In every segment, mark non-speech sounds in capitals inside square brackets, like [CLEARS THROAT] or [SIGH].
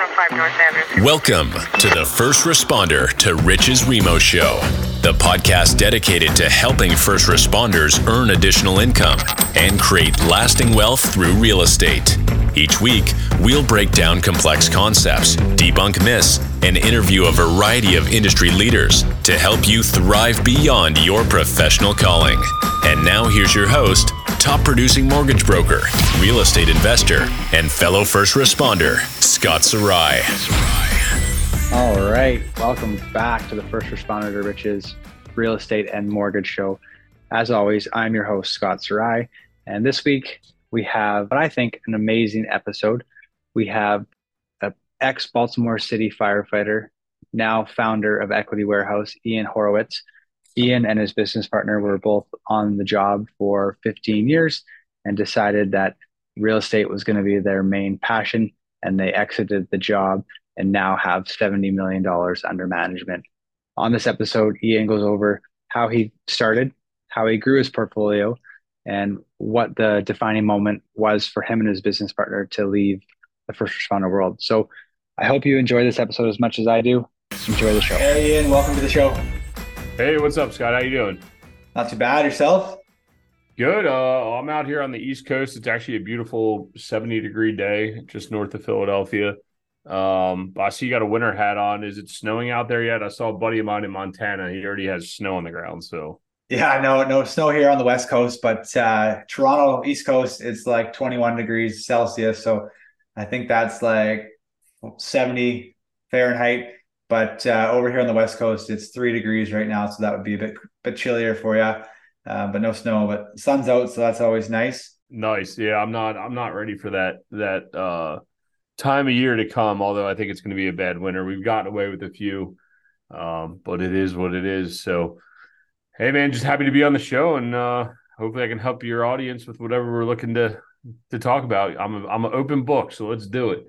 105 North Avenue. Welcome to the First Responder to Riches Remo Show, the podcast dedicated to helping first responders earn additional income and create lasting wealth through real estate. Each week, we'll break down complex concepts, debunk myths, and interview a variety of industry leaders to help you thrive beyond your professional calling. And now, here's your host, top producing mortgage broker, real estate investor, and fellow first responder, Scott Sarai. All right. Welcome back to the First Responder to Riches Real Estate and Mortgage Show. As always, I'm your host, Scott Sarai. And this week, we have what I think an amazing episode. We have an ex Baltimore City firefighter, now founder of Equity Warehouse, Ian Horowitz. Ian and his business partner were both on the job for 15 years and decided that real estate was going to be their main passion. And they exited the job and now have $70 million under management. On this episode, Ian goes over how he started, how he grew his portfolio, and what the defining moment was for him and his business partner to leave the first responder world. So I hope you enjoy this episode as much as I do. Enjoy the show. Hey Ian, welcome to the show. Hey, what's up, Scott? How you doing? Not too bad. Yourself? Good. Uh, I'm out here on the East Coast. It's actually a beautiful 70 degree day just north of Philadelphia. Um, I see you got a winter hat on. Is it snowing out there yet? I saw a buddy of mine in Montana. He already has snow on the ground. So yeah, no, no snow here on the West Coast, but uh, Toronto, East Coast, it's like 21 degrees Celsius. So I think that's like 70 Fahrenheit. But uh, over here on the West Coast, it's three degrees right now. So that would be a bit, bit chillier for you. Uh, but no snow, but sun's out. So that's always nice. Nice. Yeah. I'm not, I'm not ready for that, that, uh, time of year to come. Although I think it's going to be a bad winter. We've gotten away with a few, um, but it is what it is. So, Hey man, just happy to be on the show, and uh, hopefully I can help your audience with whatever we're looking to to talk about. I'm a, I'm an open book, so let's do it.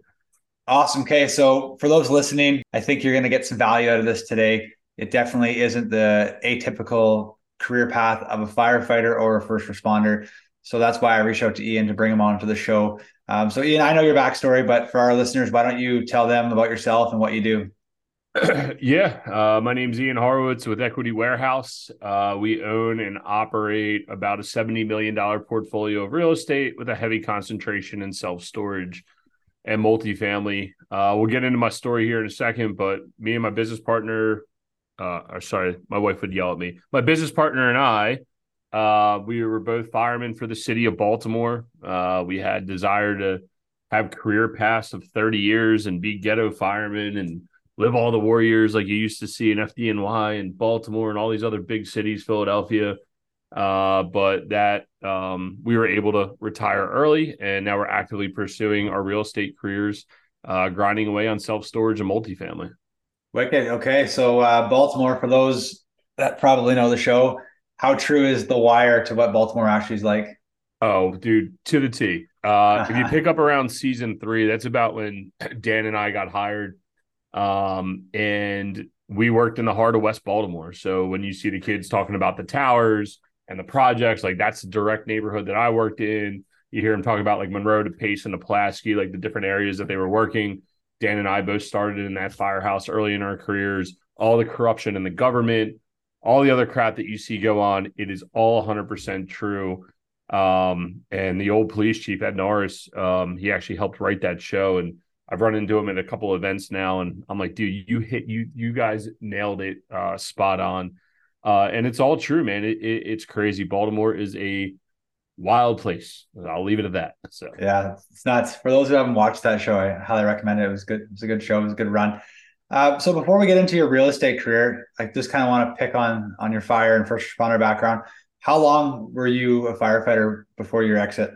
Awesome. Okay, so for those listening, I think you're going to get some value out of this today. It definitely isn't the atypical career path of a firefighter or a first responder. So that's why I reached out to Ian to bring him on to the show. Um, so Ian, I know your backstory, but for our listeners, why don't you tell them about yourself and what you do? [CLEARS THROAT] yeah, uh, my name's Ian Horowitz with Equity Warehouse. Uh, we own and operate about a $70 million portfolio of real estate with a heavy concentration in self storage and multifamily. Uh, we'll get into my story here in a second, but me and my business partner, uh, or sorry, my wife would yell at me. My business partner and I, uh, we were both firemen for the city of Baltimore. Uh, we had desire to have career paths of 30 years and be ghetto firemen and live all the warriors like you used to see in FDNY and Baltimore and all these other big cities, Philadelphia. Uh, but that um, we were able to retire early, and now we're actively pursuing our real estate careers, uh, grinding away on self storage and multifamily. Wicked. Okay, so uh, Baltimore, for those that probably know the show, how true is the wire to what Baltimore actually is like? Oh, dude, to the T. Uh, if you [LAUGHS] pick up around season three, that's about when [CLEARS THROAT] Dan and I got hired um, and we worked in the heart of West Baltimore. So when you see the kids talking about the towers and the projects, like that's the direct neighborhood that I worked in. You hear them talking about like Monroe to Pace and the Pulaski, like the different areas that they were working. Dan and I both started in that firehouse early in our careers. All the corruption in the government, all the other crap that you see go on, it is all 100% true. Um, and the old police chief, Ed Norris, um, he actually helped write that show. And I've run into him at a couple events now, and I'm like, dude, you hit you you guys nailed it, uh, spot on, uh, and it's all true, man. It, it, it's crazy. Baltimore is a wild place. I'll leave it at that. So yeah, it's nuts. For those who haven't watched that show, I highly recommend it. It was good. It was a good show. It was a good run. Uh, so before we get into your real estate career, I just kind of want to pick on on your fire and first responder background. How long were you a firefighter before your exit?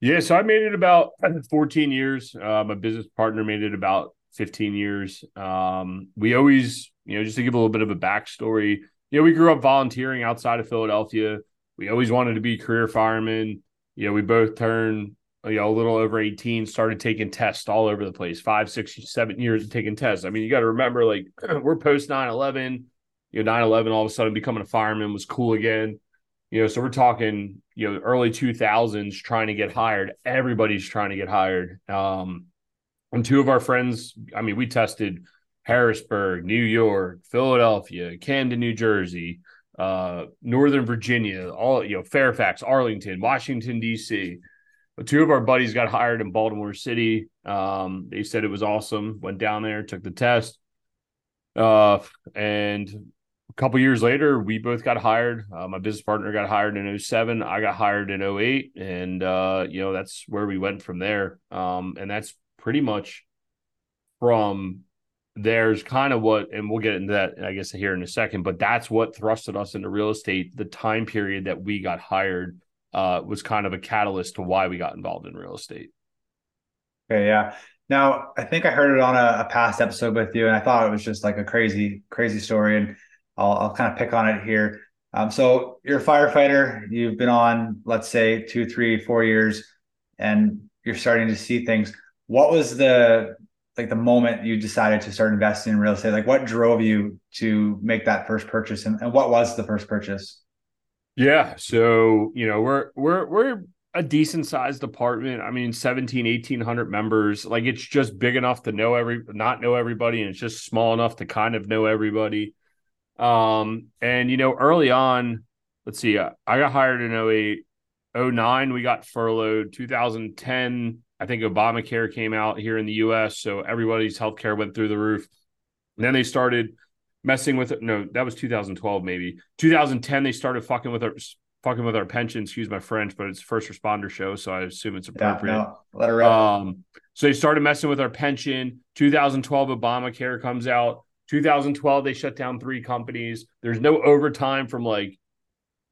Yeah, so I made it about [CLEARS THROAT] 14 years. Uh, my business partner made it about 15 years. Um, we always, you know, just to give a little bit of a backstory, you know, we grew up volunteering outside of Philadelphia. We always wanted to be career firemen. You know, we both turned, you know, a little over 18, started taking tests all over the place, five, six, seven years of taking tests. I mean, you got to remember, like, [CLEARS THROAT] we're post 9 11, you know, 9 11, all of a sudden becoming a fireman was cool again. You know, so we're talking, you know, early 2000s trying to get hired. Everybody's trying to get hired. Um, And two of our friends, I mean, we tested Harrisburg, New York, Philadelphia, Camden, New Jersey, uh, Northern Virginia, all you know, Fairfax, Arlington, Washington D.C. Two of our buddies got hired in Baltimore City. Um, they said it was awesome. Went down there, took the test, uh, and a couple years later, we both got hired. Uh, my business partner got hired in 07. I got hired in 08. And, uh, you know, that's where we went from there. Um, and that's pretty much from there's kind of what, and we'll get into that, I guess, here in a second, but that's what thrusted us into real estate. The time period that we got hired uh, was kind of a catalyst to why we got involved in real estate. Okay. Yeah. Now, I think I heard it on a, a past episode with you, and I thought it was just like a crazy, crazy story. And I'll, I'll kind of pick on it here. Um, so you're a firefighter. You've been on, let's say, two, three, four years, and you're starting to see things. What was the like the moment you decided to start investing in real estate? Like, what drove you to make that first purchase, and, and what was the first purchase? Yeah, so you know we're we're we're a decent sized apartment. I mean, 17, 1800 members. Like it's just big enough to know every not know everybody, and it's just small enough to kind of know everybody. Um, and you know, early on, let's see, uh, I got hired in 08, 09, we got furloughed. 2010, I think Obamacare came out here in the US. So everybody's healthcare went through the roof. And then they started messing with it. No, that was 2012, maybe. 2010, they started fucking with our fucking with our pension. Excuse my French, but it's first responder show, so I assume it's appropriate. Yeah, no, let her Um, so they started messing with our pension. 2012, Obamacare comes out. 2012, they shut down three companies. There's no overtime from like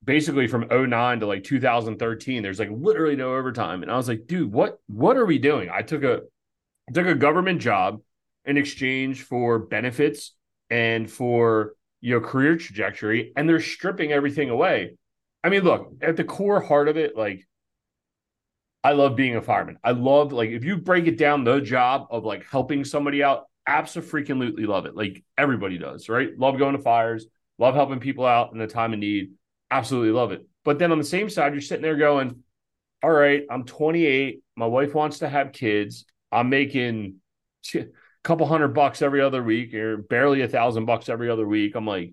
basically from 09 to like 2013. There's like literally no overtime. And I was like, dude, what what are we doing? I took a I took a government job in exchange for benefits and for your career trajectory, and they're stripping everything away. I mean, look, at the core heart of it, like I love being a fireman. I love like if you break it down, the job of like helping somebody out, absolutely love it. Like everybody does, right? Love going to fires, love helping people out in the time of need. Absolutely love it. But then on the same side, you're sitting there going, all right, I'm 28. My wife wants to have kids. I'm making a couple hundred bucks every other week or barely a thousand bucks every other week. I'm like,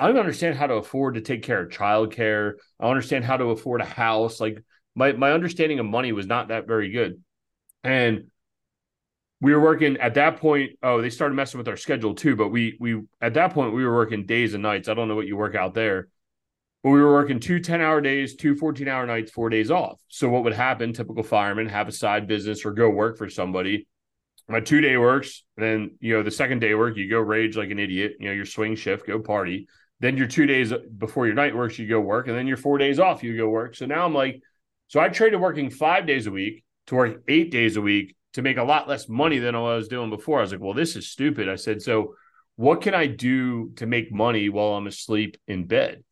I don't understand how to afford to take care of childcare. I understand how to afford a house. Like my my understanding of money was not that very good. And we were working at that point. Oh, they started messing with our schedule too. But we we at that point we were working days and nights. I don't know what you work out there, but we were working two 10 hour days, two 14 hour nights, four days off. So what would happen? Typical fireman have a side business or go work for somebody. My two day works, then you know the second day work, you go rage like an idiot. You know your swing shift, go party. Then your two days before your night works, you go work, and then your four days off, you go work. So now I'm like, so I traded working five days a week to work eight days a week to make a lot less money than I was doing before. I was like, well, this is stupid. I said, so what can I do to make money while I'm asleep in bed?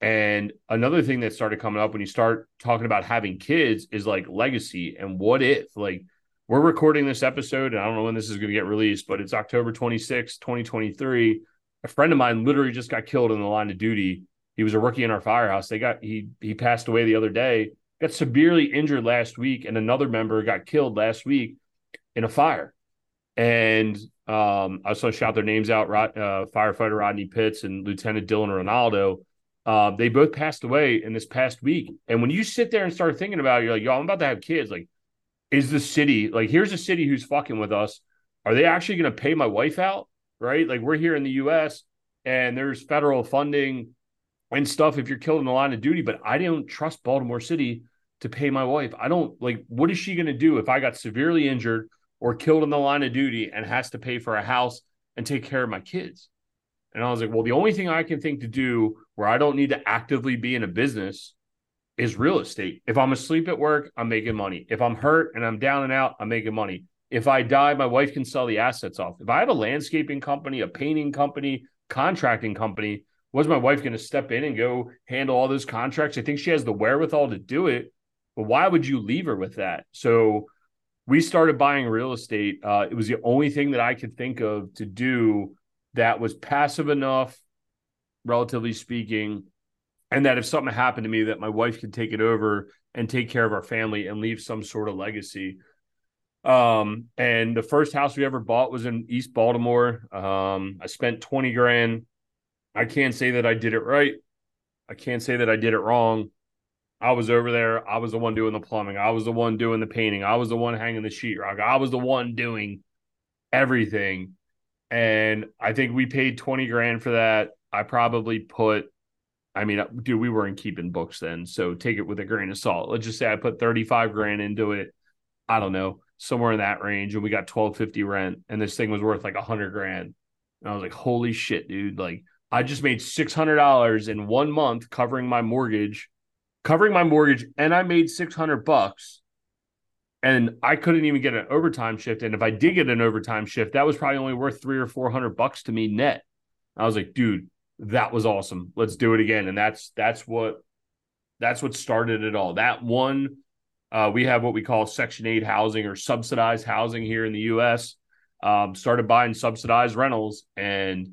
And another thing that started coming up when you start talking about having kids is like legacy and what if, like, we're recording this episode, and I don't know when this is going to get released, but it's October 26, 2023. A friend of mine literally just got killed in the line of duty. He was a rookie in our firehouse. They got he he passed away the other day got severely injured last week, and another member got killed last week in a fire. And um, I also shout their names out: uh, firefighter Rodney Pitts and Lieutenant Dillon Rinaldo. Uh, they both passed away in this past week. And when you sit there and start thinking about it, you're like, yo, I'm about to have kids. Like, is the city like here's a city who's fucking with us? Are they actually going to pay my wife out? Right? Like, we're here in the U.S. and there's federal funding and stuff if you're killed in the line of duty. But I don't trust Baltimore City to pay my wife. I don't like what is she going to do if I got severely injured or killed in the line of duty and has to pay for a house and take care of my kids? And I was like, well, the only thing I can think to do where I don't need to actively be in a business is real estate. If I'm asleep at work, I'm making money. If I'm hurt and I'm down and out, I'm making money. If I die, my wife can sell the assets off. If I have a landscaping company, a painting company, contracting company, was my wife going to step in and go handle all those contracts? I think she has the wherewithal to do it. But why would you leave her with that? So we started buying real estate. Uh, it was the only thing that I could think of to do that was passive enough, relatively speaking, and that if something happened to me, that my wife could take it over and take care of our family and leave some sort of legacy. Um, and the first house we ever bought was in East Baltimore. Um, I spent 20 grand. I can't say that I did it right. I can't say that I did it wrong. I was over there. I was the one doing the plumbing. I was the one doing the painting. I was the one hanging the sheetrock. I was the one doing everything. And I think we paid 20 grand for that. I probably put, I mean, uh, dude, we weren't keeping books then. So take it with a grain of salt. Let's just say I put 35 grand into it. I don't know, somewhere in that range. And we got 1250 rent. And this thing was worth like a hundred grand. And I was like, holy shit, dude. Like I just made $600 in one month covering my mortgage, covering my mortgage. And I made 600 bucks and I couldn't even get an overtime shift. And if I did get an overtime shift, that was probably only worth three or four hundred bucks to me net. I was like, dude, that was awesome. Let's do it again. And that's that's what that's what started it all. That one, uh, we have what we call Section Eight housing or subsidized housing here in the U.S. Um, started buying subsidized rentals and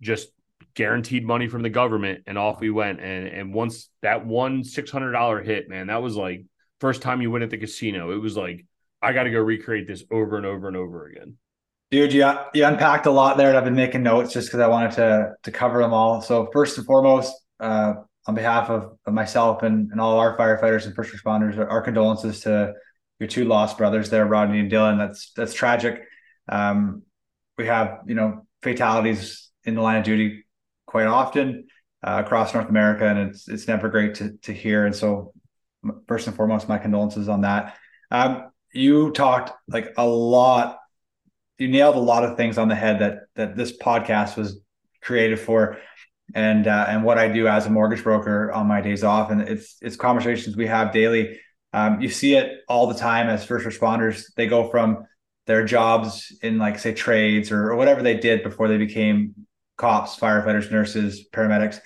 just guaranteed money from the government, and off we went. And and once that one six hundred dollar hit, man, that was like first time you went at the casino. It was like, I got to go recreate this over and over and over again. Dude, you, you unpacked a lot there, and I've been making notes just because I wanted to to cover them all. So first and foremost, uh, on behalf of, of myself and, and all our firefighters and first responders, our condolences to your two lost brothers there, Rodney and Dillon. That's that's tragic. Um, we have you know fatalities in the line of duty quite often uh, across North America, and it's it's never great to to hear. And so first and foremost, my condolences on that. Um, you talked like a lot. You nailed a lot of things on the head that that this podcast was created for, and uh, and what I do as a mortgage broker on my days off, and it's it's conversations we have daily. Um, you see it all the time as first responders. They go from their jobs in like say trades or, or whatever they did before they became cops, firefighters, nurses, paramedics.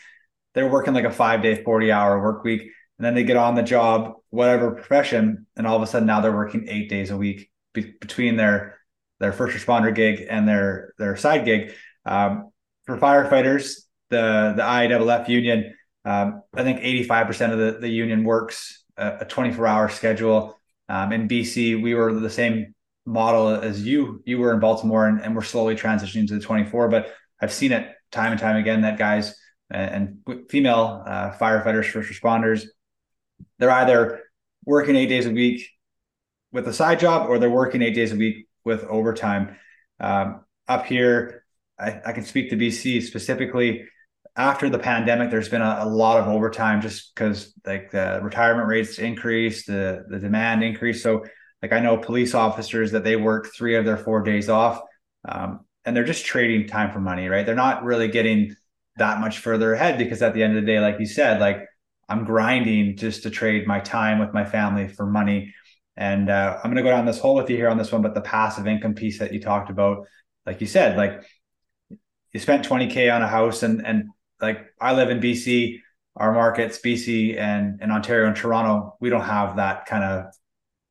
They're working like a five day, 40 hour work week and then they get on the job, whatever profession, and all of a sudden now they're working eight days a week be- between their their first responder gig and their their side gig. Um, for firefighters, the the IAFF union, um, I think 85% of the, the union works a, a 24 hour schedule. Um, in BC, we were the same model as you you were in Baltimore, and, and we're slowly transitioning to the 24. But I've seen it time and time again that guys and, and female uh, firefighters, first responders, they're either working eight days a week with a side job or they're working eight days a week with overtime. Um, up here, I, I, can speak to BC specifically. After the pandemic, there's been a, a lot of overtime just because like the retirement rates increased, the the demand increased. So like I know police officers that they work three of their four days off, um, and they're just trading time for money, right? They're not really getting that much further ahead because at the end of the day, like you said, like I'm grinding just to trade my time with my family for money. And uh, I'm going to go down this hole with you here on this one, but the passive income piece that you talked about, like you said, like you spent 20k on a house, and and like I live in BC, our markets, BC and in Ontario and Toronto, we don't have that kind of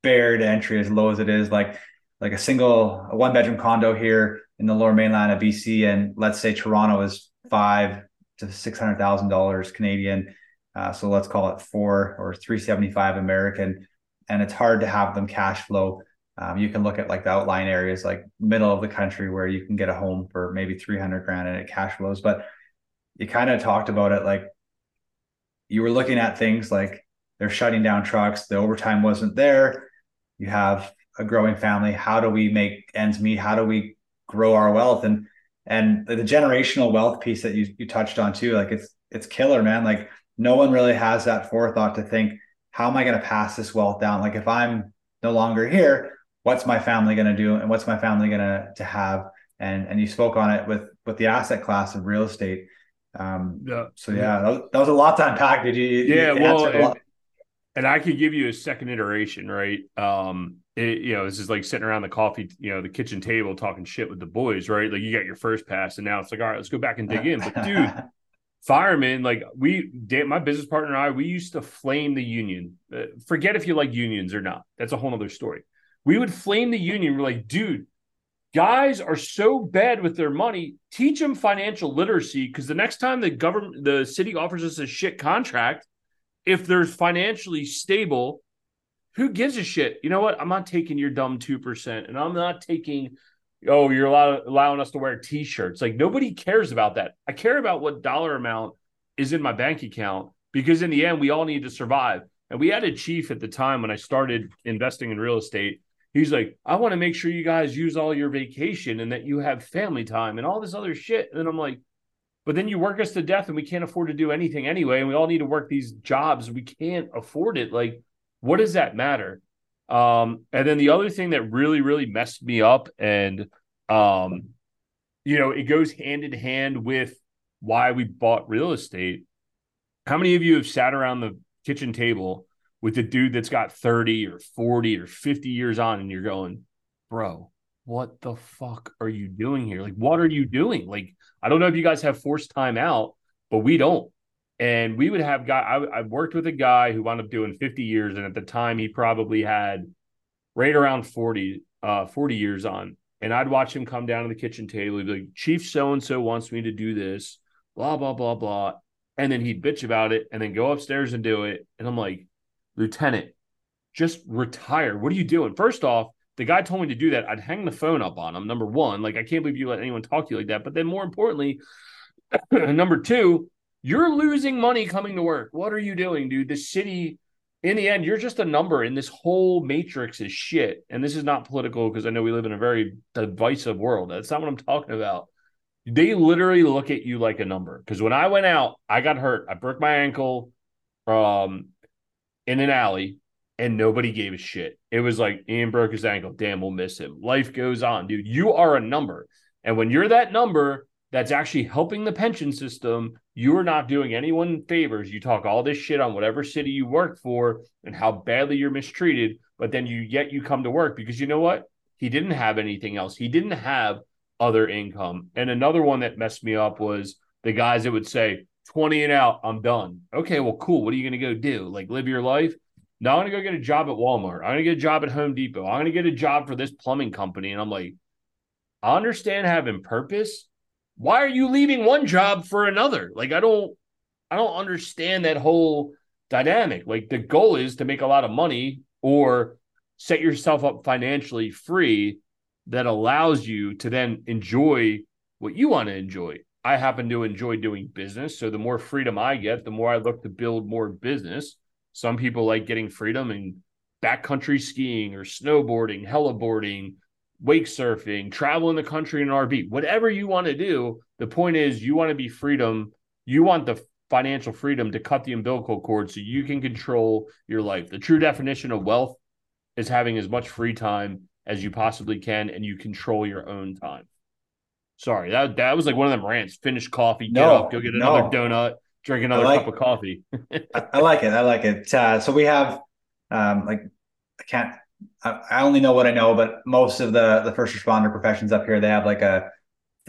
barrier to entry as low as it is. Like like a single a one bedroom condo here in the lower mainland of BC, and let's say Toronto is five to six hundred thousand dollars Canadian uh, so let's call it four or 375 American. And it's hard to have them cash flow. Um, you can look at like the outline areas, like middle of the country, where you can get a home for maybe 300 grand and it cash flows. But you kind of talked about it like you were looking at things like they're shutting down trucks, the overtime wasn't there. You have a growing family. How do we make ends meet? How do we grow our wealth? And and the generational wealth piece that you you touched on too, like it's it's killer, man. Like no one really has that forethought to think, how am I going to pass this wealth down? Like if I'm no longer here, what's my family going to do and what's my family going to to have? And and you spoke on it with with the asset class of real estate. Um, yeah. So yeah, that was, that was, a lot to unpack. Did you? Yeah. You well, and, and, I could give you a second iteration, right? Um, it, you know, this is like sitting around the coffee, you know, the kitchen table talking shit with the boys, right? Like you got your first pass, and now it's like, all right, let's go back and dig in. But dude, [LAUGHS] firemen like we my business partner and i we used to flame the union. Uh, forget if you like unions or not. That's a whole other story. We would flame the union. We're like dude guys are so bad with their money. Teach them financial literacy because the next time the government the city offers us a shit contract if they're financially stable who gives a shit? You know what? I'm not taking your dumb 2%, and I'm not taking, oh, you're allow- allowing us to wear t shirts. Like, nobody cares about that. I care about what dollar amount is in my bank account because in the end, we all need to survive. And we had a chief at the time when I started investing in real estate. He's like, I want to make sure you guys use all your vacation and that you have family time and all this other shit. And I'm like, but then you work us to death and we can't afford to do anything anyway. And we all need to work these jobs. We can't afford it. Like, what does that matter? Um, and then the other thing that really, really messed me up, and um, you know, it goes hand in hand with why we bought real estate. How many of you have sat around the kitchen table with a dude that's got 30 or 40 or 50 years on, and you're going, bro, what the fuck are you doing here? Like, what are you doing? Like, I don't know if you guys have forced time out, but we don't. And we would have guy. I, I worked with a guy who wound up doing 50 years, and at the time he probably had right around 40, uh, 40 years on. And I'd watch him come down to the kitchen table. He'd be like, Chief so and so wants me to do this, blah, blah, blah, blah. And then he'd bitch about it and then go upstairs and do it. And I'm like, Lieutenant, just retire. What are you doing? First off, the guy told me to do that. I'd hang the phone up on him. Number one, like, I can't believe you let anyone talk to you like that. But then more importantly, [CLEARS THROAT] number two, you're losing money coming to work. What are you doing, dude? The city, in the end, you're just a number in this whole matrix is shit. And this is not political because I know we live in a very divisive world. That's not what I'm talking about. They literally look at you like a number. Because when I went out, I got hurt. I broke my ankle um, in an alley and nobody gave a shit. It was like Ian broke his ankle. Damn, we'll miss him. Life goes on, dude. You are a number. And when you're that number that's actually helping the pension system, you are not doing anyone favors. You talk all this shit on whatever city you work for and how badly you're mistreated, but then you yet you come to work because you know what? He didn't have anything else. He didn't have other income. And another one that messed me up was the guys that would say, 20 and out, I'm done. Okay, well, cool. What are you going to go do? Like live your life? Now I'm going to go get a job at Walmart. I'm going to get a job at Home Depot. I'm going to get a job for this plumbing company. And I'm like, I understand having purpose, why are you leaving one job for another? Like I don't I don't understand that whole dynamic. Like the goal is to make a lot of money or set yourself up financially free that allows you to then enjoy what you want to enjoy. I happen to enjoy doing business, so the more freedom I get, the more I look to build more business. Some people like getting freedom and backcountry skiing or snowboarding, heliboarding, wake surfing, travel in the country in an RV, whatever you want to do. The point is, you want to be freedom. You want the financial freedom to cut the umbilical cord so you can control your life. The true definition of wealth is having as much free time as you possibly can and you control your own time. Sorry, that that was like one of them rants. Finish coffee, get No, up, go get another no. donut, drink another like- cup of coffee. [LAUGHS] I, I like it. I like it. Uh, so we have, um, like, I can't. I, only know what I know, but most of the the first responder professions up here, they have like a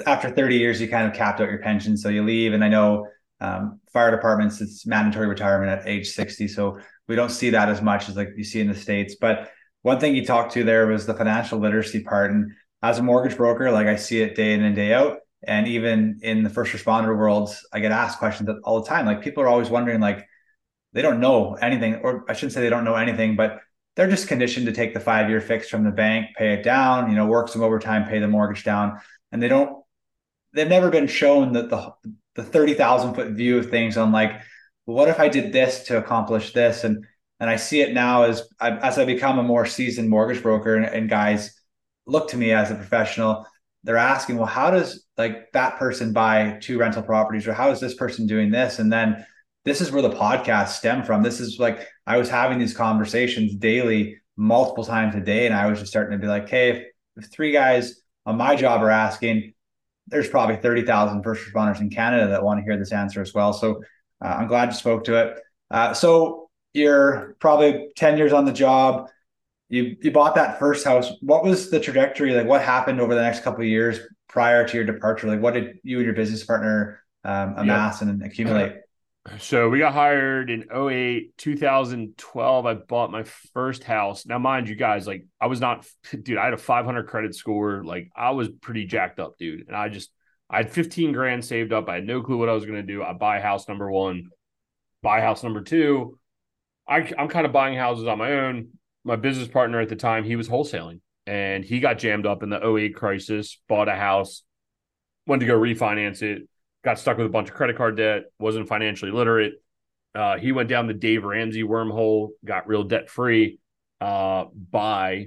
after 30 years, you kind of capped out your pension, so you leave. And I know um, fire departments, it's mandatory retirement at age 60, so we don't see that as much as like you see in the states. But one thing you talked to there was the financial literacy part, and as a mortgage broker, like I see it day in and day out. And even in the first responder worlds, I get asked questions all the time. Like people are always wondering, like, they don't know anything, or I shouldn't say they don't know anything, but they're just conditioned to take the five year fix from the bank, pay it down, you know, work some overtime, pay the mortgage down. And they don't, they've never been shown that the, the 30,000 foot view of things on like, what if I did this to accomplish this? And, and I see it now as, I, as I become a more seasoned mortgage broker and, and guys look to me as a professional, they're asking, well, how does like that person buy two rental properties or how is this person doing this? And then this is where the podcast stem from. This is like I was having these conversations daily, multiple times a day, and I was just starting to be like, hey, if, if three guys on my job are asking, there's probably 30,000 first responders in Canada that want to hear this answer as well. So uh, I'm glad you spoke to it. Uh, so you're probably 10 years on the job. You you bought that first house. What was the trajectory? Like what happened over the next couple of years prior to your departure? Like what did you and your business partner um, amass and accumulate? So we got hired in 08, 2012. I bought my first house. Now, mind you guys, like I was not, [LAUGHS] dude, I had a 500 credit score. Like I was pretty jacked up, dude. And I just, I had 15 grand saved up. I had no clue what I was going to do. I buy house number one, buy house number two. I, I'm kind of buying houses on my own. my business partner at the time, he was wholesaling and he got jammed up in the 08 crisis, bought a house, went to go refinance it, got stuck with a bunch of credit card debt, wasn't financially literate. Uh, he went down the Dave Ramsey wormhole, got real debt free uh, by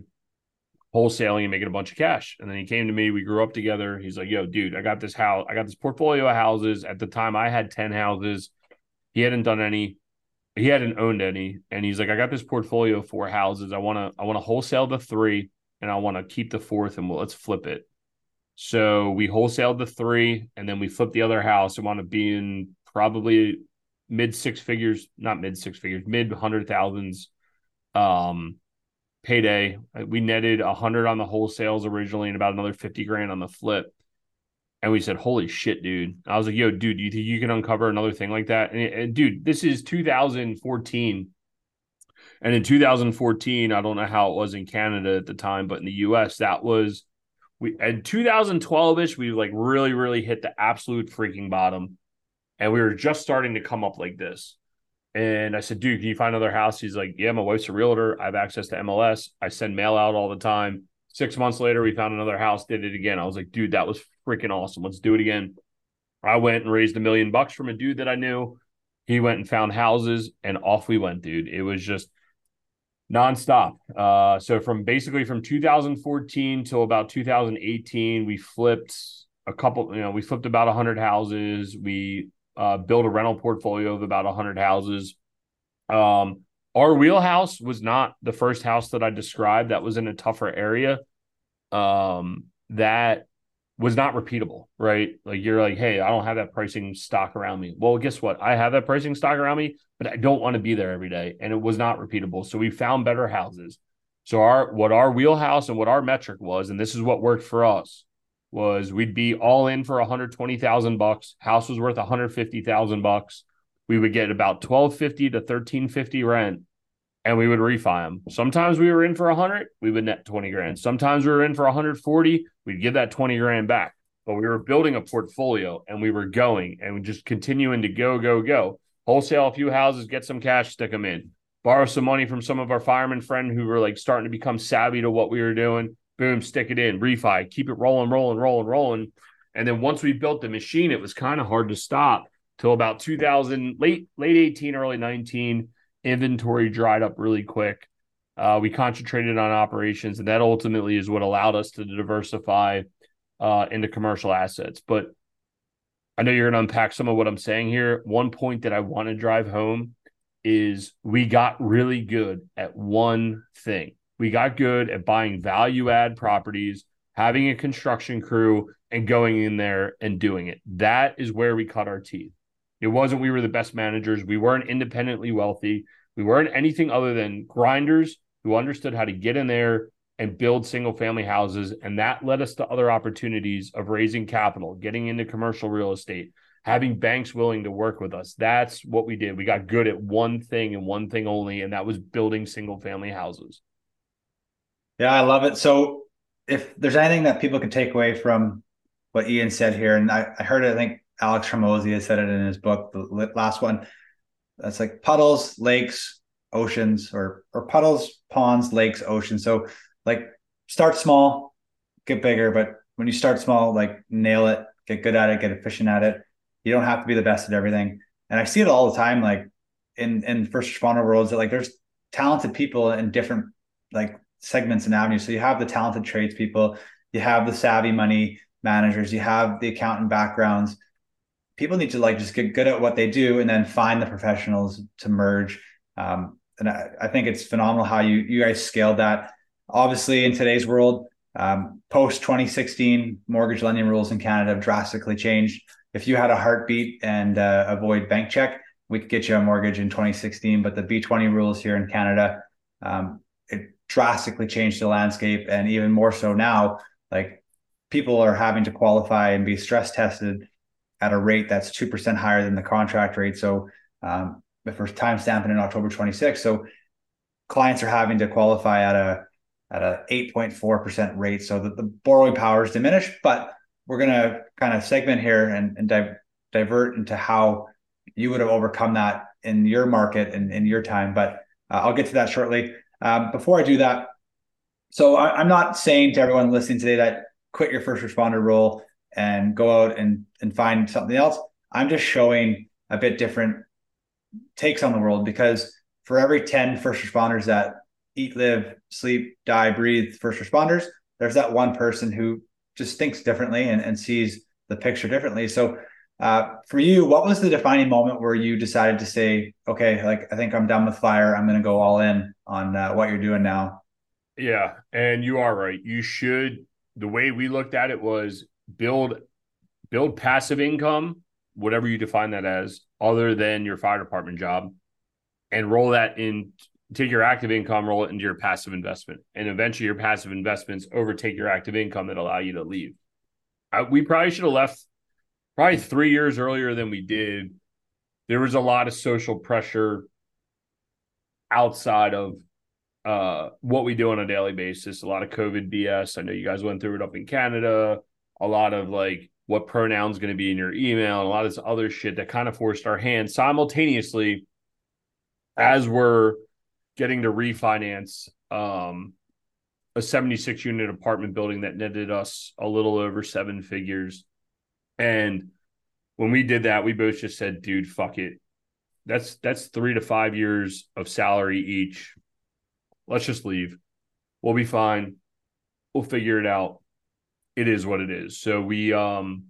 wholesaling and making a bunch of cash. And then he came to me. We grew up together. He's like, "Yo, dude, I got this house. I got this portfolio of houses. At the time, I had ten houses. He hadn't done any. He hadn't owned any. And he's like, I got this portfolio of four houses. I want to. I want to wholesale the three, and I want to keep the fourth, and we'll, let's flip it. So we wholesaled the three, and then we flipped the other house. I want to be in probably mid six figures, not mid six figures, mid hundred thousands. Um, payday. We netted a hundred on the wholesales originally, and about another fifty grand on the flip. And we said, "Holy shit, dude!" I was like, "Yo, dude, do you think you can uncover another thing like that?" And, and dude, this is 2014. And in 2014, I don't know how it was in Canada at the time, but in the US, that was we in 2012 ish, we like really, really hit the absolute freaking bottom. And we were just starting to come up like this. And I said, dude, can you find another house? He's like, yeah, my wife's a realtor. I have access to MLS. I send mail out all the time. Six months later, we found another house, did it again. I was like, dude, that was freaking awesome. Let's do it again. I went and raised a million bucks from a dude that I knew. He went and found houses and off we went, dude. It was just nonstop. Uh, so from basically from 2014 till about 2018, we flipped a couple. You know, we flipped about 100 houses. We uh, built a rental portfolio of about 100 houses. Um, our wheelhouse was not the first house that I described that was in a tougher area. Um, that was not repeatable, right? Like you're like, hey, I don't have that pricing stock around me. Well, guess what? I have that pricing stock around me, but I don't want to be there every day. And it was not repeatable. So we found better houses. So our what our wheelhouse and what our metric was, and this is what worked for us, was we'd be all in for 120,000 bucks. House was worth 150,000 bucks. We would get about 1250 to 1350 rent and we would refi them. Sometimes we were in for 100, we would net 20 grand. Sometimes we were in for 140, we'd give that 20 grand back. But we were building a portfolio and we were going and just continuing to go, go, go. Wholesale a few houses, get some cash, stick them in. Borrow some money from some of our firemen friend who were like starting to become savvy to what we were doing. Boom, stick it in, refi, keep it rolling, rolling, rolling, rolling. And then once we built the machine, it was kind of hard to stop till about 2000, late late 18, early 19 inventory dried up really quick. Uh, we concentrated on operations, and that ultimately is what allowed us to diversify uh, into commercial assets. But I know you're going to unpack some of what I'm saying here. One point that I want to drive home is we got really good at one thing. We got good at buying value add properties, having a construction crew, and going in there and doing it. That is where we cut our teeth. It wasn't we were the best managers. We weren't independently wealthy. We weren't anything other than grinders who understood how to get in there and build single family houses. And that led us to other opportunities of raising capital, getting into commercial real estate, having banks willing to work with us. That's what we did. We got good at one thing and one thing only, and that was building single family houses. Yeah, I love it. So, if there's anything that people can take away from what Ian said here, and I, I heard it, I think Alex Hormozi has said it in his book, the last one. That's like puddles, lakes, oceans, or or puddles, ponds, lakes, oceans. So like start small, get bigger, but when you start small, like nail it, get good at it, get efficient at it. You don't have to be the best at everything. And I see it all the time, like in in first responder worlds, that like there's talented people in different like segments and avenues. So you have the talented tradespeople, you have the savvy money managers, you have the accountant backgrounds, people need to like just get good at what they do and then find the professionals to merge. Um, and I, I, think it's phenomenal how you you guys scaled that. Obviously, in today's world, um, post 2016, mortgage lending rules in Canada have drastically changed. If you had a heartbeat and uh, avoid bank check, we could get you a mortgage in 2016. But the B20 rules here in Canada, um, it drastically changed the landscape, and even more so now. Like people are having to qualify and be stress tested at a rate that's 2% higher than the contract rate. So um, we're time stamping in October 26, so clients are having to qualify at a at a 8.4% rate. So that the borrowing power is diminished, but we're going to kind of segment here and, and di- divert into how you would have overcome that in your market and in your time. But uh, I'll get to that shortly. Um, before I do that, so I, am not saying to everyone listening today that quit your first responder role and go out and and find something else. I'm just showing a bit different takes on the world because for every 10 first responders that eat, live, sleep, die, breathe first responders, there's that one person who just thinks differently and, and sees the picture differently. So uh, for you, what was the defining moment where you decided to say, okay, like I think I'm done with fire. I'm going to go all in on uh, what you're doing now? Yeah. And you are right. You should, the way we looked at it was build, build passive income, whatever you define that as, other than your fire department job and roll that in take your active income, roll it into your passive investment, and eventually your passive investments overtake your active income that allow you to leave. I, we probably should have left probably three years earlier than we did. There was a lot of social pressure outside of uh, what we do on a daily basis. A lot of COVID BS. I know you guys went through it up in Canada. A lot of like what pronouns going to be in your email, and a lot of this other shit that kind of forced our hand simultaneously as we're getting to refinance um, a 76 unit apartment building that netted us a little over seven figures. And when we did that, we both just said, dude, fuck it. That's that's three to five years of salary each. Let's just leave. We'll be fine. We'll figure it out. It is what it is. So we um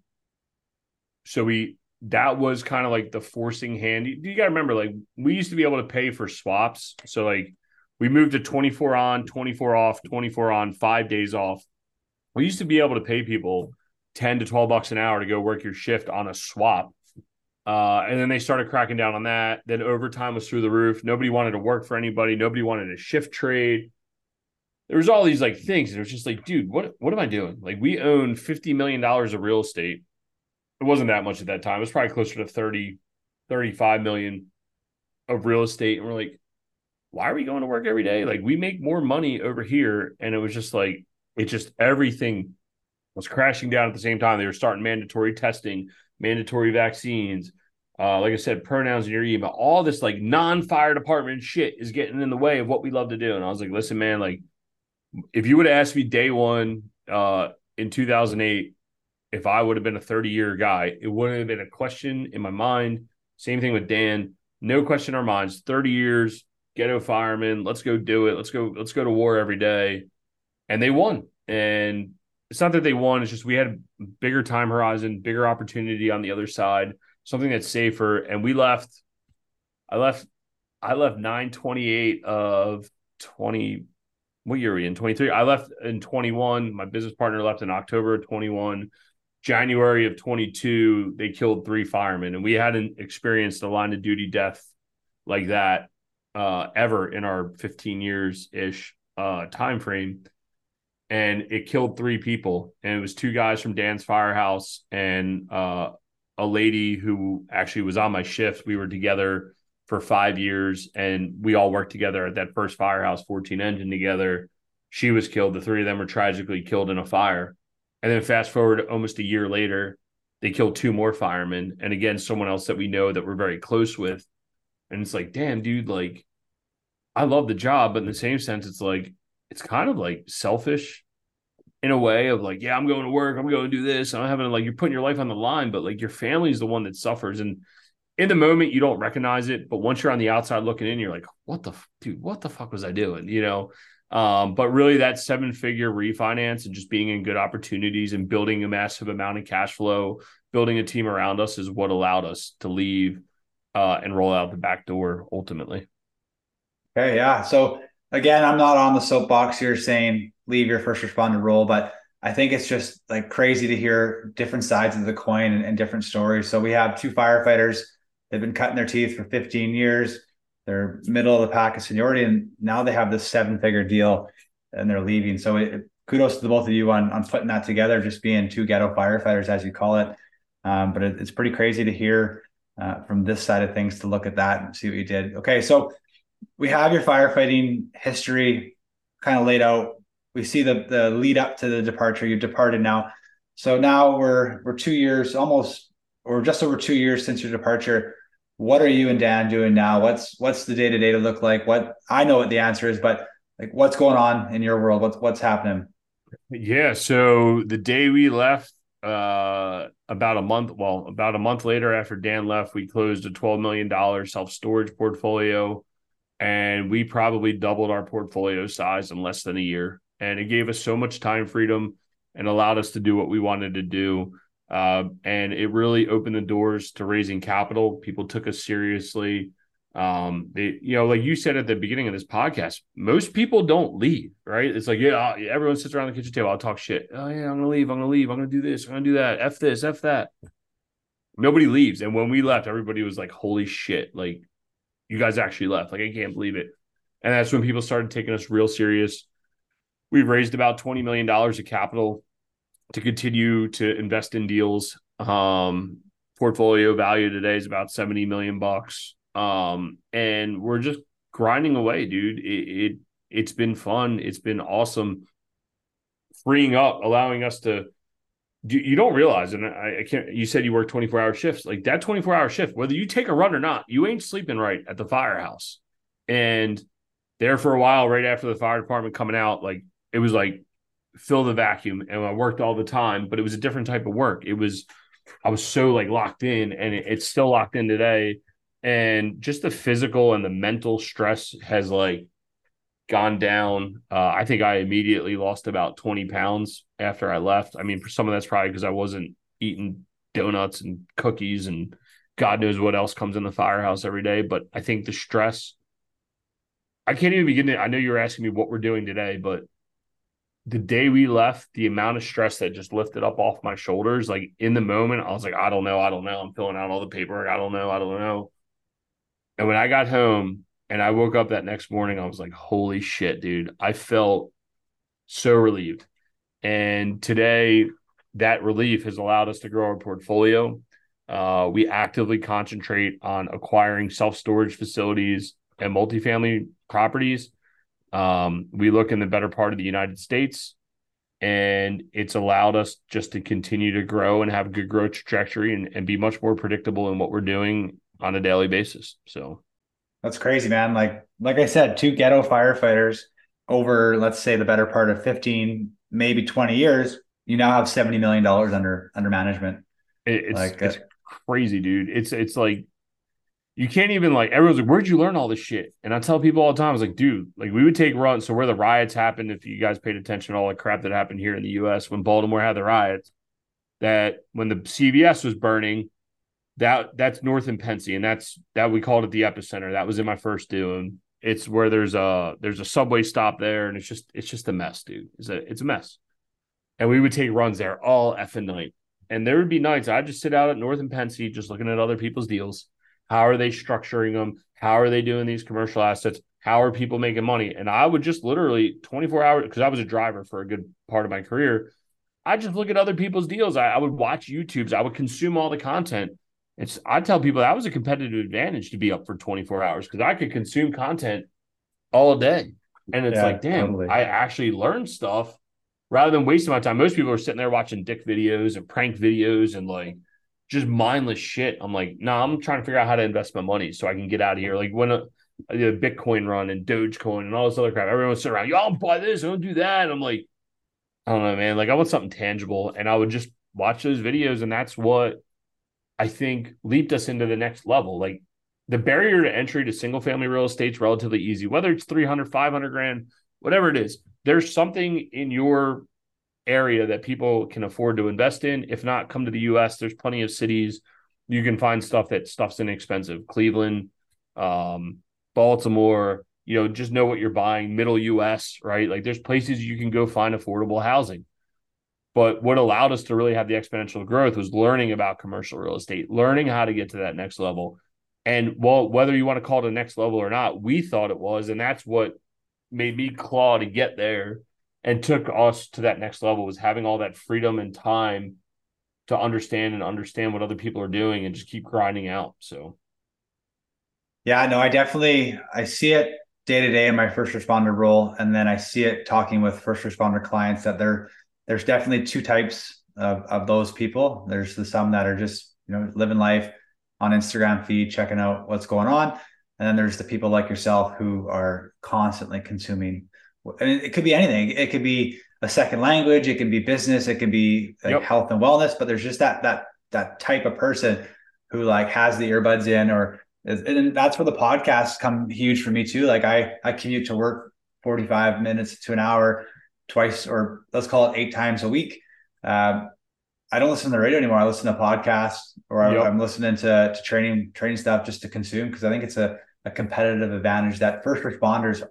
so we that was kind of like the forcing hand. You, you got to remember, like we used to be able to pay for swaps. So like we moved to 24 on, 24 off, 24 on, five days off. We used to be able to pay people 10 to 12 bucks an hour to go work your shift on a swap. Uh, and then they started cracking down on that. Then overtime was through the roof. Nobody wanted to work for anybody. Nobody wanted a shift trade. There was all these like things. And it was just like, dude, what what am I doing? Like we own $50 million of real estate it wasn't that much at that time. It was probably closer to 30, 35 million of real estate. And we're like, why are we going to work every day? Like we make more money over here. And it was just like, it just everything was crashing down at the same time. They were starting mandatory testing, mandatory vaccines. Uh, like I said, pronouns in your email, all this like non-fire department shit is getting in the way of what we love to do. And I was like, listen, man, like if you would have asked me day one uh, in 2008, if I would have been a 30 year guy, it wouldn't have been a question in my mind. Same thing with Dan. No question in our minds. 30 years, ghetto fireman. Let's go do it. Let's go. Let's go to war every day. And they won. And it's not that they won. It's just we had a bigger time horizon, bigger opportunity on the other side, something that's safer. And we left. I left. I left 928 of 20. What year are we in? 23. I left in 21. My business partner left in October 21 January of 22, they killed three firemen, and we hadn't experienced a line of duty death like that uh, ever in our 15 years ish uh, time frame. And it killed three people, and it was two guys from Dan's firehouse and uh, a lady who actually was on my shift. We were together for five years, and we all worked together at that first firehouse, 14 engine together. She was killed. The three of them were tragically killed in a fire and then fast forward almost a year later, they killed two more firemen. And again, someone else that we know that we're very close with. And it's like, damn, dude, like, I love the job, but in the same sense, it's like, it's kind of like selfish in a way of like, yeah, I'm going to work, I'm going to do this. I'm having like, you're putting your life on the line, but like your family is the one that suffers. And in the moment, you don't recognize it. But once you're on the outside looking in, you're like, what the, dude, what the fuck was I doing? You know? Um, but really, that seven figure refinance and just being in good opportunities and building a massive amount of cash flow, building a team around us is what allowed us to leave uh, and roll out the back door ultimately. Okay. Yeah. So, again, I'm not on the soapbox here saying leave your first responder role, but I think it's just like crazy to hear different sides of the coin and, and different stories. So, we have two firefighters, they've been cutting their teeth for 15 years they're middle of the pack of seniority, and now they have this seven figure deal and they're leaving. So it, kudos to the both of you on on putting that together, just being two ghetto firefighters, as you call it. Um, but it, it's pretty crazy to hear uh, from this side of things to look at that and see what you did. Okay, so we have your firefighting history kind of laid out. We see the the lead up to the departure. You've departed now, so now we're we're two years, almost or just over two years since your departure what are you and Dan doing now? What's what's the day to day to look like? What I know what the answer is, but like what's going on in your world? What's what's happening? Yeah. So the day we left, uh, about a month, well, about a month later after Dan left, we closed a $12 million self storage portfolio and we probably doubled our portfolio size in less than a year. And it gave us so much time freedom and allowed us to do what we wanted to do. Uh, and it really opened the doors to raising capital. People took us seriously. Um, they, you know, like you said at the beginning of this podcast, most people don't leave, right? It's like, yeah, everyone sits around the kitchen table. I'll talk shit. Oh yeah, I'm gonna leave. I'm gonna leave. I'm gonna do this. I'm gonna do that. F this. F that. Nobody leaves. And when we left, everybody was like, "Holy shit!" Like, you guys actually left. Like, I can't believe it. And that's when people started taking us real serious. We've raised about twenty million dollars of capital to continue to invest in deals. Um, portfolio value today is about seventy million bucks um, and we're just grinding away, dude. It, it it's been fun. It's been awesome. Freeing up, allowing us to. You don't realize, and I, I can't. You said you work twenty four hour shifts. Like that twenty four hour shift, whether you take a run or not, you ain't sleeping right at the firehouse. And there for a while, right after the fire department coming out, like it was like fill the vacuum, and I worked all the time, but it was a different type of work. It was I was so like locked in, and it, it's still locked in today and just the physical and the mental stress has like gone down. Uh, I think I immediately lost about 20 pounds after I left. I mean, for some of that's probably because I wasn't eating donuts and cookies and God knows what else comes in the firehouse every day. But I think the stress, I can't even begin to. I know you were asking me what we're doing today, but the day we left, the amount of stress that just lifted up off my shoulders, like in the moment, I was like, I don't know, I don't know. I'm filling out all the paperwork. I don't know, I don't know. And when I got home and I woke up that next morning, I was like, holy shit, dude. I felt so relieved. And today, that relief has allowed us to grow our portfolio. Uh, we actively concentrate on acquiring self storage facilities and multifamily properties. Um, we look in the better part of the United States, and it's allowed us just to continue to grow and have a good growth trajectory and, and be much more predictable in what we're doing on a daily basis. So that's crazy, man. Like like I said, two ghetto firefighters over let's say the better part of 15, maybe 20 years, you now have 70 million dollars under under management. It, it's like, it's uh, crazy, dude. It's it's like you can't even like everyone's like, where'd you learn all this shit? And I tell people all the time, I was like, dude, like we would take runs. So where the riots happened, if you guys paid attention to all the crap that happened here in the US when Baltimore had the riots, that when the CVS was burning, that that's north and Pensy, and that's that we called it the epicenter. That was in my first doing. It's where there's a there's a subway stop there, and it's just it's just a mess, dude. It's a it's a mess. And we would take runs there all effing night. And there would be nights I'd just sit out at North and Pensy, just looking at other people's deals. How are they structuring them? How are they doing these commercial assets? How are people making money? And I would just literally 24 hours because I was a driver for a good part of my career. I just look at other people's deals. I, I would watch YouTubes. I would consume all the content it's I tell people that was a competitive advantage to be up for 24 hours because I could consume content all day. And it's yeah, like, damn, totally. I actually learned stuff rather than wasting my time. Most people are sitting there watching dick videos and prank videos and like just mindless shit. I'm like, no, nah, I'm trying to figure out how to invest my money so I can get out of here. Like when uh, a, a Bitcoin run and Dogecoin and all this other crap, everyone's sitting around, y'all buy this, don't do that. I'm like, I don't know, man. Like I want something tangible. And I would just watch those videos. And that's what I think leaped us into the next level. Like the barrier to entry to single family real estate is relatively easy, whether it's 300, 500 grand, whatever it is. There's something in your area that people can afford to invest in. If not, come to the US. There's plenty of cities you can find stuff that stuff's inexpensive. Cleveland, um, Baltimore, you know, just know what you're buying, middle US, right? Like there's places you can go find affordable housing. But what allowed us to really have the exponential growth was learning about commercial real estate, learning how to get to that next level. And well, whether you want to call it a next level or not, we thought it was. And that's what made me claw to get there and took us to that next level was having all that freedom and time to understand and understand what other people are doing and just keep grinding out. So yeah, no, I definitely I see it day to day in my first responder role. And then I see it talking with first responder clients that they're there's definitely two types of, of those people. There's the some that are just, you know, living life on Instagram feed, checking out what's going on. And then there's the people like yourself who are constantly consuming and it could be anything. It could be a second language, it can be business, it can be like yep. health and wellness, but there's just that that that type of person who like has the earbuds in or and that's where the podcasts come huge for me too. Like I I commute to work 45 minutes to an hour twice or let's call it eight times a week. Um, I don't listen to the radio anymore. I listen to podcasts or yep. I'm listening to, to training training stuff just to consume because I think it's a, a competitive advantage that first responders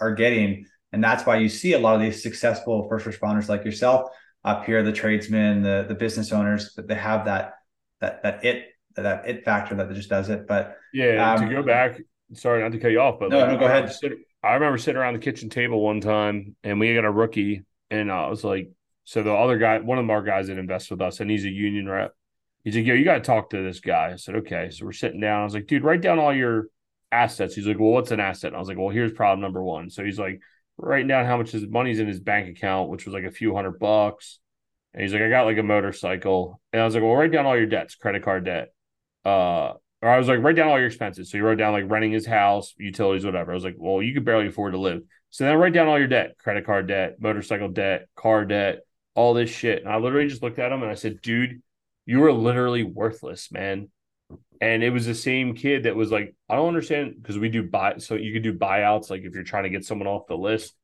are getting. And that's why you see a lot of these successful first responders like yourself up here, the tradesmen, the the business owners, that they have that that that it that it factor that just does it. But yeah, um, to go back, sorry not to cut you off, but no, like, no, go I ahead. Sit, I remember sitting around the kitchen table one time and we got a rookie, and I was like, so the other guy, one of our guys that invests with us, and he's a union rep. He's like, yo, you got to talk to this guy. I said, okay. So we're sitting down. I was like, dude, write down all your assets. He's like, well, what's an asset? And I was like, well, here's problem number one. So he's like, writing down how much his money's in his bank account, which was like a few hundred bucks. And he's like, I got like a motorcycle. And I was like, well, write down all your debts, credit card debt. Uh, or I was like, write down all your expenses. So he wrote down like renting his house, utilities, whatever. I was like, well, you could barely afford to live. So then I write down all your debt, credit card debt, motorcycle debt, car debt, all this shit. And I literally just looked at him and I said, dude, you are literally worthless, man. And it was the same kid that was like, I don't understand because we do buy, so you could do buyouts, like if you're trying to get someone off the list.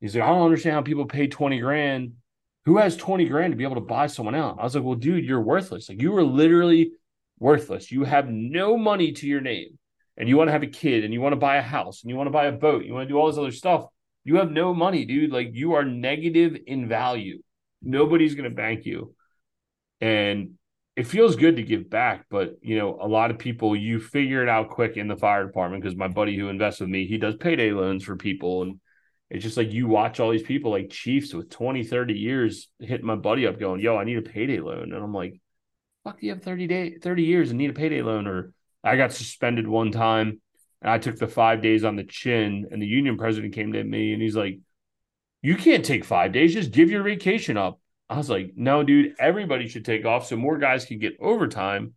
He's like, I don't understand how people pay 20 grand. Who has 20 grand to be able to buy someone out? I was like, well, dude, you're worthless. Like you are literally worthless. You have no money to your name and you want to have a kid and you want to buy a house and you want to buy a boat, you want to do all this other stuff. You have no money, dude. Like you are negative in value. Nobody's going to bank you. And it feels good to give back, but you know, a lot of people you figure it out quick in the fire department because my buddy who invests with me, he does payday loans for people and it's just like you watch all these people like Chiefs with 20, 30 years hitting my buddy up going, Yo, I need a payday loan. And I'm like, fuck, you have 30 day 30 years and need a payday loan? Or I got suspended one time and I took the five days on the chin and the union president came to me and he's like, You can't take five days, just give your vacation up. I was like, no, dude, everybody should take off so more guys can get overtime.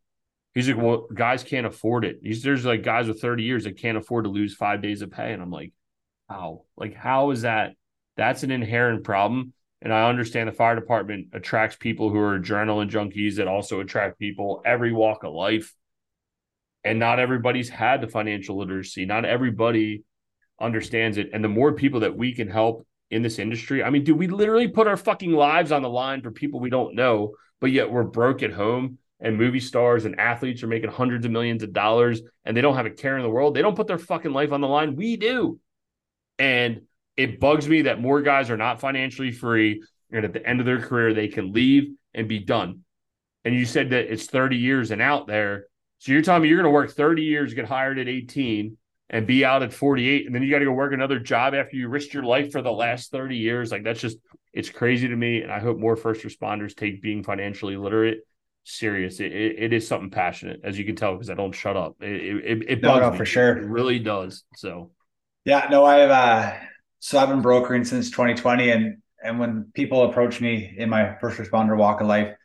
He's like, well, guys can't afford it. He's, there's like guys with 30 years that can't afford to lose five days of pay. And I'm like, how? Like, how is that? That's an inherent problem. And I understand the fire department attracts people who are adrenaline junkies that also attract people every walk of life. And not everybody's had the financial literacy. Not everybody understands it. And the more people that we can help in this industry. I mean, do we literally put our fucking lives on the line for people we don't know, but yet we're broke at home and movie stars and athletes are making hundreds of millions of dollars and they don't have a care in the world. They don't put their fucking life on the line. We do. And it bugs me that more guys are not financially free and at the end of their career they can leave and be done. And you said that it's 30 years and out there. So you're telling me you're going to work 30 years, get hired at 18, and be out at 48 and then you got to go work another job after you risked your life for the last 30 years. Like that's just it's crazy to me and i hope more first responders take being financially literate serious. It, it, is something passionate as you can tell because i don't shut up. It it, it no, no for sure. It really does so. Yeah no i've uh so i've been brokering since 2020 and and when people approach me in my first responder walk of life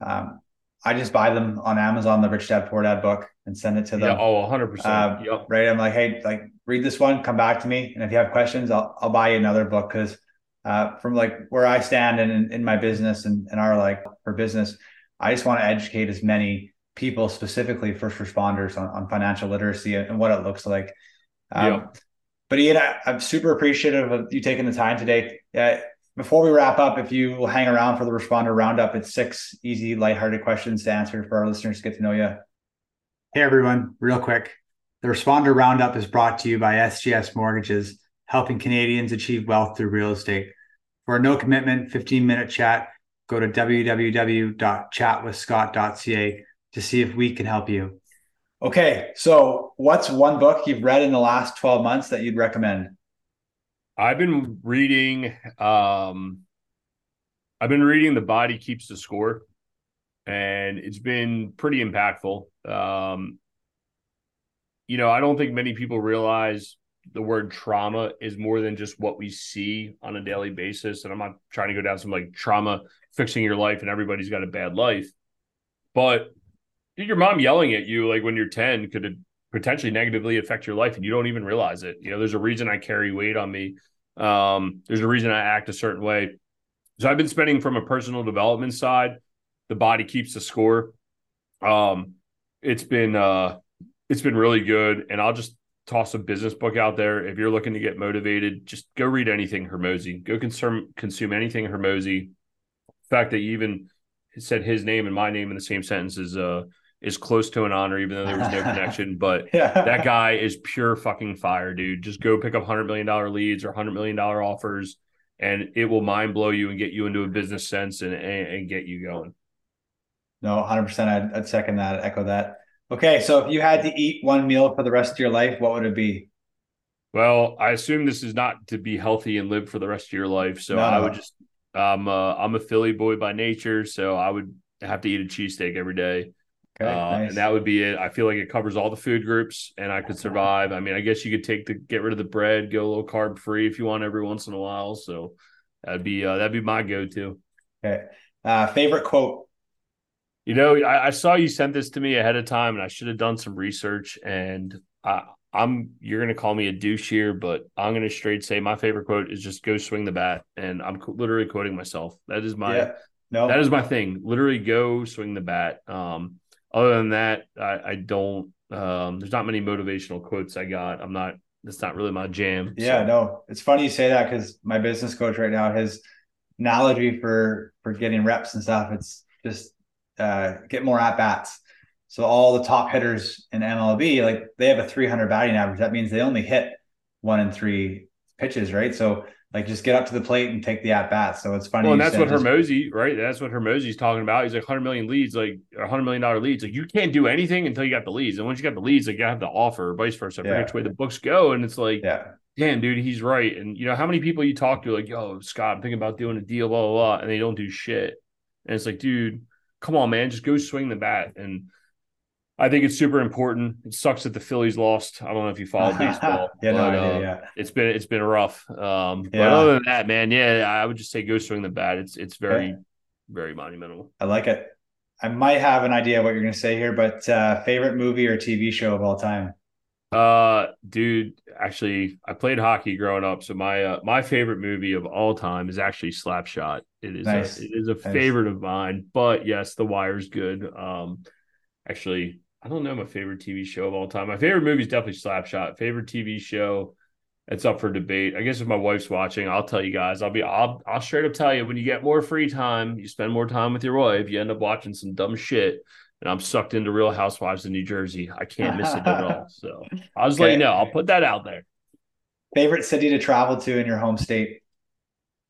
um, I just buy them on Amazon, the Rich Dad Poor Dad book, and send it to them. Yeah, oh, 100%. Uh, yep. Right. I'm like, hey, like, read this one, come back to me. And if you have questions, I'll, I'll buy you another book. Cause uh, from like where I stand and in, in my business and, and our like for business, I just want to educate as many people, specifically first responders, on, on financial literacy and, and what it looks like. Um, yep. But Ian, I, am super appreciative of you taking the time today. Uh, before we wrap up, if you will hang around for the responder roundup, it's six easy, lighthearted questions to answer for our listeners to get to know you. Hey, everyone, real quick. The responder roundup is brought to you by SGS Mortgages, helping Canadians achieve wealth through real estate. For a no commitment 15 minute chat, go to www.chatwithscott.ca to see if we can help you. Okay, so what's one book you've read in the last 12 months that you'd recommend? I've been reading um I've been reading The Body Keeps the Score and it's been pretty impactful. Um you know, I don't think many people realize the word trauma is more than just what we see on a daily basis and I'm not trying to go down some like trauma fixing your life and everybody's got a bad life. But dude, your mom yelling at you like when you're 10 could potentially negatively affect your life and you don't even realize it. You know, there's a reason I carry weight on me Um, there's a reason I act a certain way. So I've been spending from a personal development side. The body keeps the score. Um, it's been uh, it's been really good, and I'll just toss a business book out there. If you're looking to get motivated, just go read anything Hormozi. Go consume consume anything Hormozi. The fact that you even said his name and my name in the same sentence is uh is close to an honor, even though there was no [LAUGHS] connection. But yeah. that guy is pure fucking fire, dude. Just go pick up hundred million dollar leads or hundred million dollar offers, and it will mind blow you and get you into a business sense and and, and get you going. No, hundred percent. I'd, I'd second that. I'd echo that. Okay, so if you had to eat one meal for the rest of your life, what would it be? Well, I assume this is not to be healthy and live for the rest of your life. So no. I would just, um, uh, I'm a Philly boy by nature, so I would have to eat a cheesesteak every day. Okay, uh, nice. and that would be it. I feel like it covers all the food groups, and I could survive. I mean, I guess you could take the get rid of the bread, go a little carb free if you want every once in a while. So that'd be uh, that'd be my go to. Okay, uh, favorite quote. You know, I, I, saw you sent this to me ahead of time, and I should have done some research. And I, I'm you're gonna call me a douche here, but I'm gonna straight say my favorite quote is just "Go swing the bat," and I'm literally quoting myself. That is my yeah, no. that is my thing. Literally, go swing the bat. Um, other than that, I, I don't. Um, there's not many motivational quotes I got. I'm not. That's not really my jam. Yeah, so. no. It's funny you say that because my business coach right now, his analogy for for getting reps and stuff, it's just uh, get more at bats. So all the top hitters in MLB, like they have a 300 batting average. That means they only hit one in three pitches, right? So like just get up to the plate and take the at bat. So it's funny. Well, and that's what. Hormozi, right? That's what Hormozi's talking about. He's like 100 million leads, like 100 million dollar leads. Like you can't do anything until you got the leads, and once you got the leads, like you have the offer, vice versa. I yeah. forget which way the books go, and it's like, yeah. damn, dude, he's right. And you know how many people you talk to, like, yo, Scott, I'm thinking about doing a deal, blah blah blah, and they don't do shit. And it's like, dude, come on, man, just go swing the bat. And I think it's super important. It sucks that the Phillies lost. I don't know if you followed [LAUGHS] baseball. yeah, but, no idea, uh, yeah. It's been it's been rough. Um, yeah. but other than that, man, yeah, I would just say go swing the bat. It's it's very okay. very monumental. I like it. I might have an idea of what you're going to say here, but uh, favorite movie or TV show of all time? Uh, dude, actually, I played hockey growing up, so my uh, my favorite movie of all time is actually Slapshot. It is nice. a, it is a nice. favorite of mine, but yes, The Wire's good. Um, actually, I don't know my favorite TV show of all time. My favorite movie is definitely Slapshot. Favorite TV show, it's up for debate. I guess if my wife's watching, I'll tell you guys. I'll be I'll I'll straight up tell you when you get more free time, you spend more time with your wife, you end up watching some dumb shit. And I'm sucked into Real Housewives of New Jersey. I can't miss it at all. So I'll just okay. let you know. I'll put that out there. Favorite city to travel to in your home state?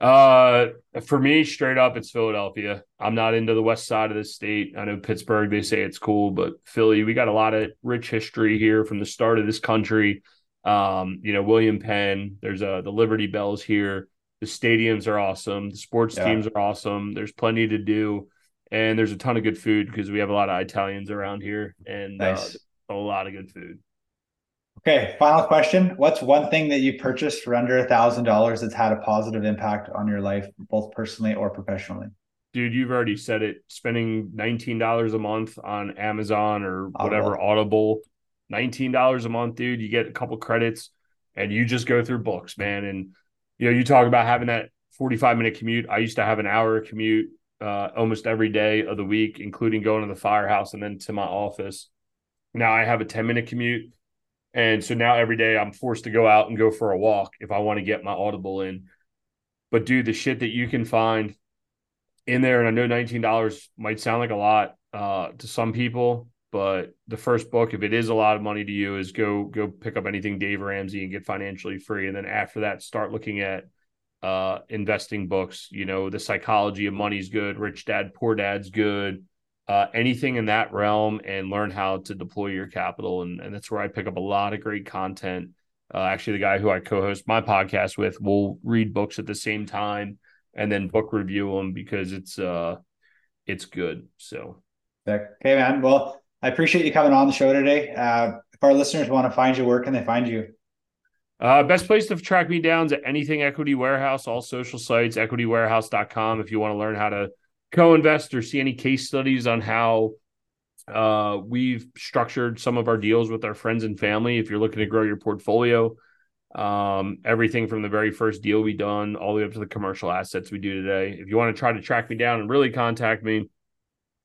Uh, for me, straight up, it's Philadelphia. I'm not into the west side of the state. I know Pittsburgh, they say it's cool, but Philly, we got a lot of rich history here from the start of this country. Um, you know, William Penn, there's uh, the Liberty Bells here. The stadiums are awesome. The sports yeah. teams are awesome. There's plenty to do, and there's a ton of good food because we have a lot of Italians around here and uh, nice. uh, a lot of good food. Okay, final question. What's one thing that you purchased for under a thousand dollars that's had a positive impact on your life, both personally or professionally? Dude, you've already said it. Spending nineteen dollars a month on Amazon or whatever Audible, nineteen dollars a month, dude. You get a couple credits, and you just go through books, man. And you know, you talk about having that forty-five minute commute. I used to have an hour commute uh, almost every day of the week, including going to the firehouse and then to my office. Now I have a ten minute commute and so now every day I'm forced to go out and go for a walk if I want to get my audible in. But dude, the shit that you can find in there, and I know $19 might sound like a lot uh, to some people, but the first book, if it is a lot of money to you, is go go pick up anything Dave Ramsey and get financially free. And then after that, start looking at uh, investing books. You know, the psychology of money is good, rich dad, poor dad's good uh, anything in that realm and learn how to deploy your capital. And, and that's where I pick up a lot of great content. Uh, actually, the guy who I co host my podcast with will read books at the same time and then book review them because it's uh it's good. So, okay, man. Well, I appreciate you coming on the show today. Uh, if our listeners want to find you, where can they find you? Uh, best place to track me down is at anything equity warehouse, all social sites, equitywarehouse.com. If you want to learn how to co-invest or see any case studies on how uh, we've structured some of our deals with our friends and family if you're looking to grow your portfolio Um, everything from the very first deal we done all the way up to the commercial assets we do today. If you want to try to track me down and really contact me,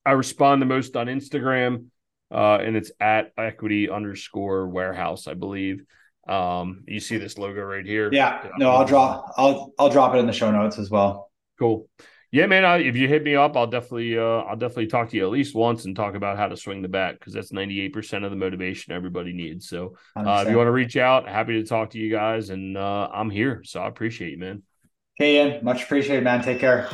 I respond the most on Instagram, uh, and it's at equity underscore warehouse, I believe. Um, you see this logo right here. Yeah. No, I'll draw I'll I'll drop it in the show notes as well. Cool. Yeah, man. I, if you hit me up, I'll definitely uh, I'll definitely talk to you at least once and talk about how to swing the bat because that's ninety eight percent of the motivation everybody needs. So uh, if you want to reach out, happy to talk to you guys, and uh, I'm here. So I appreciate you, man. Okay, Ian. Much appreciated, man. Take care.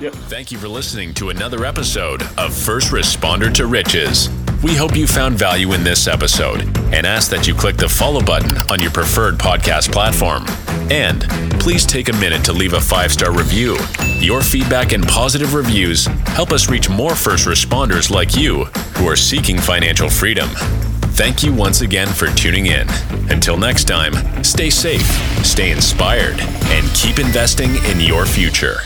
Yep. Thank you for listening to another episode of First Responder to Riches. We hope you found value in this episode and ask that you click the follow button on your preferred podcast platform. And please take a minute to leave a five star review. Your feedback and positive reviews help us reach more first responders like you who are seeking financial freedom. Thank you once again for tuning in. Until next time, stay safe, stay inspired, and keep investing in your future.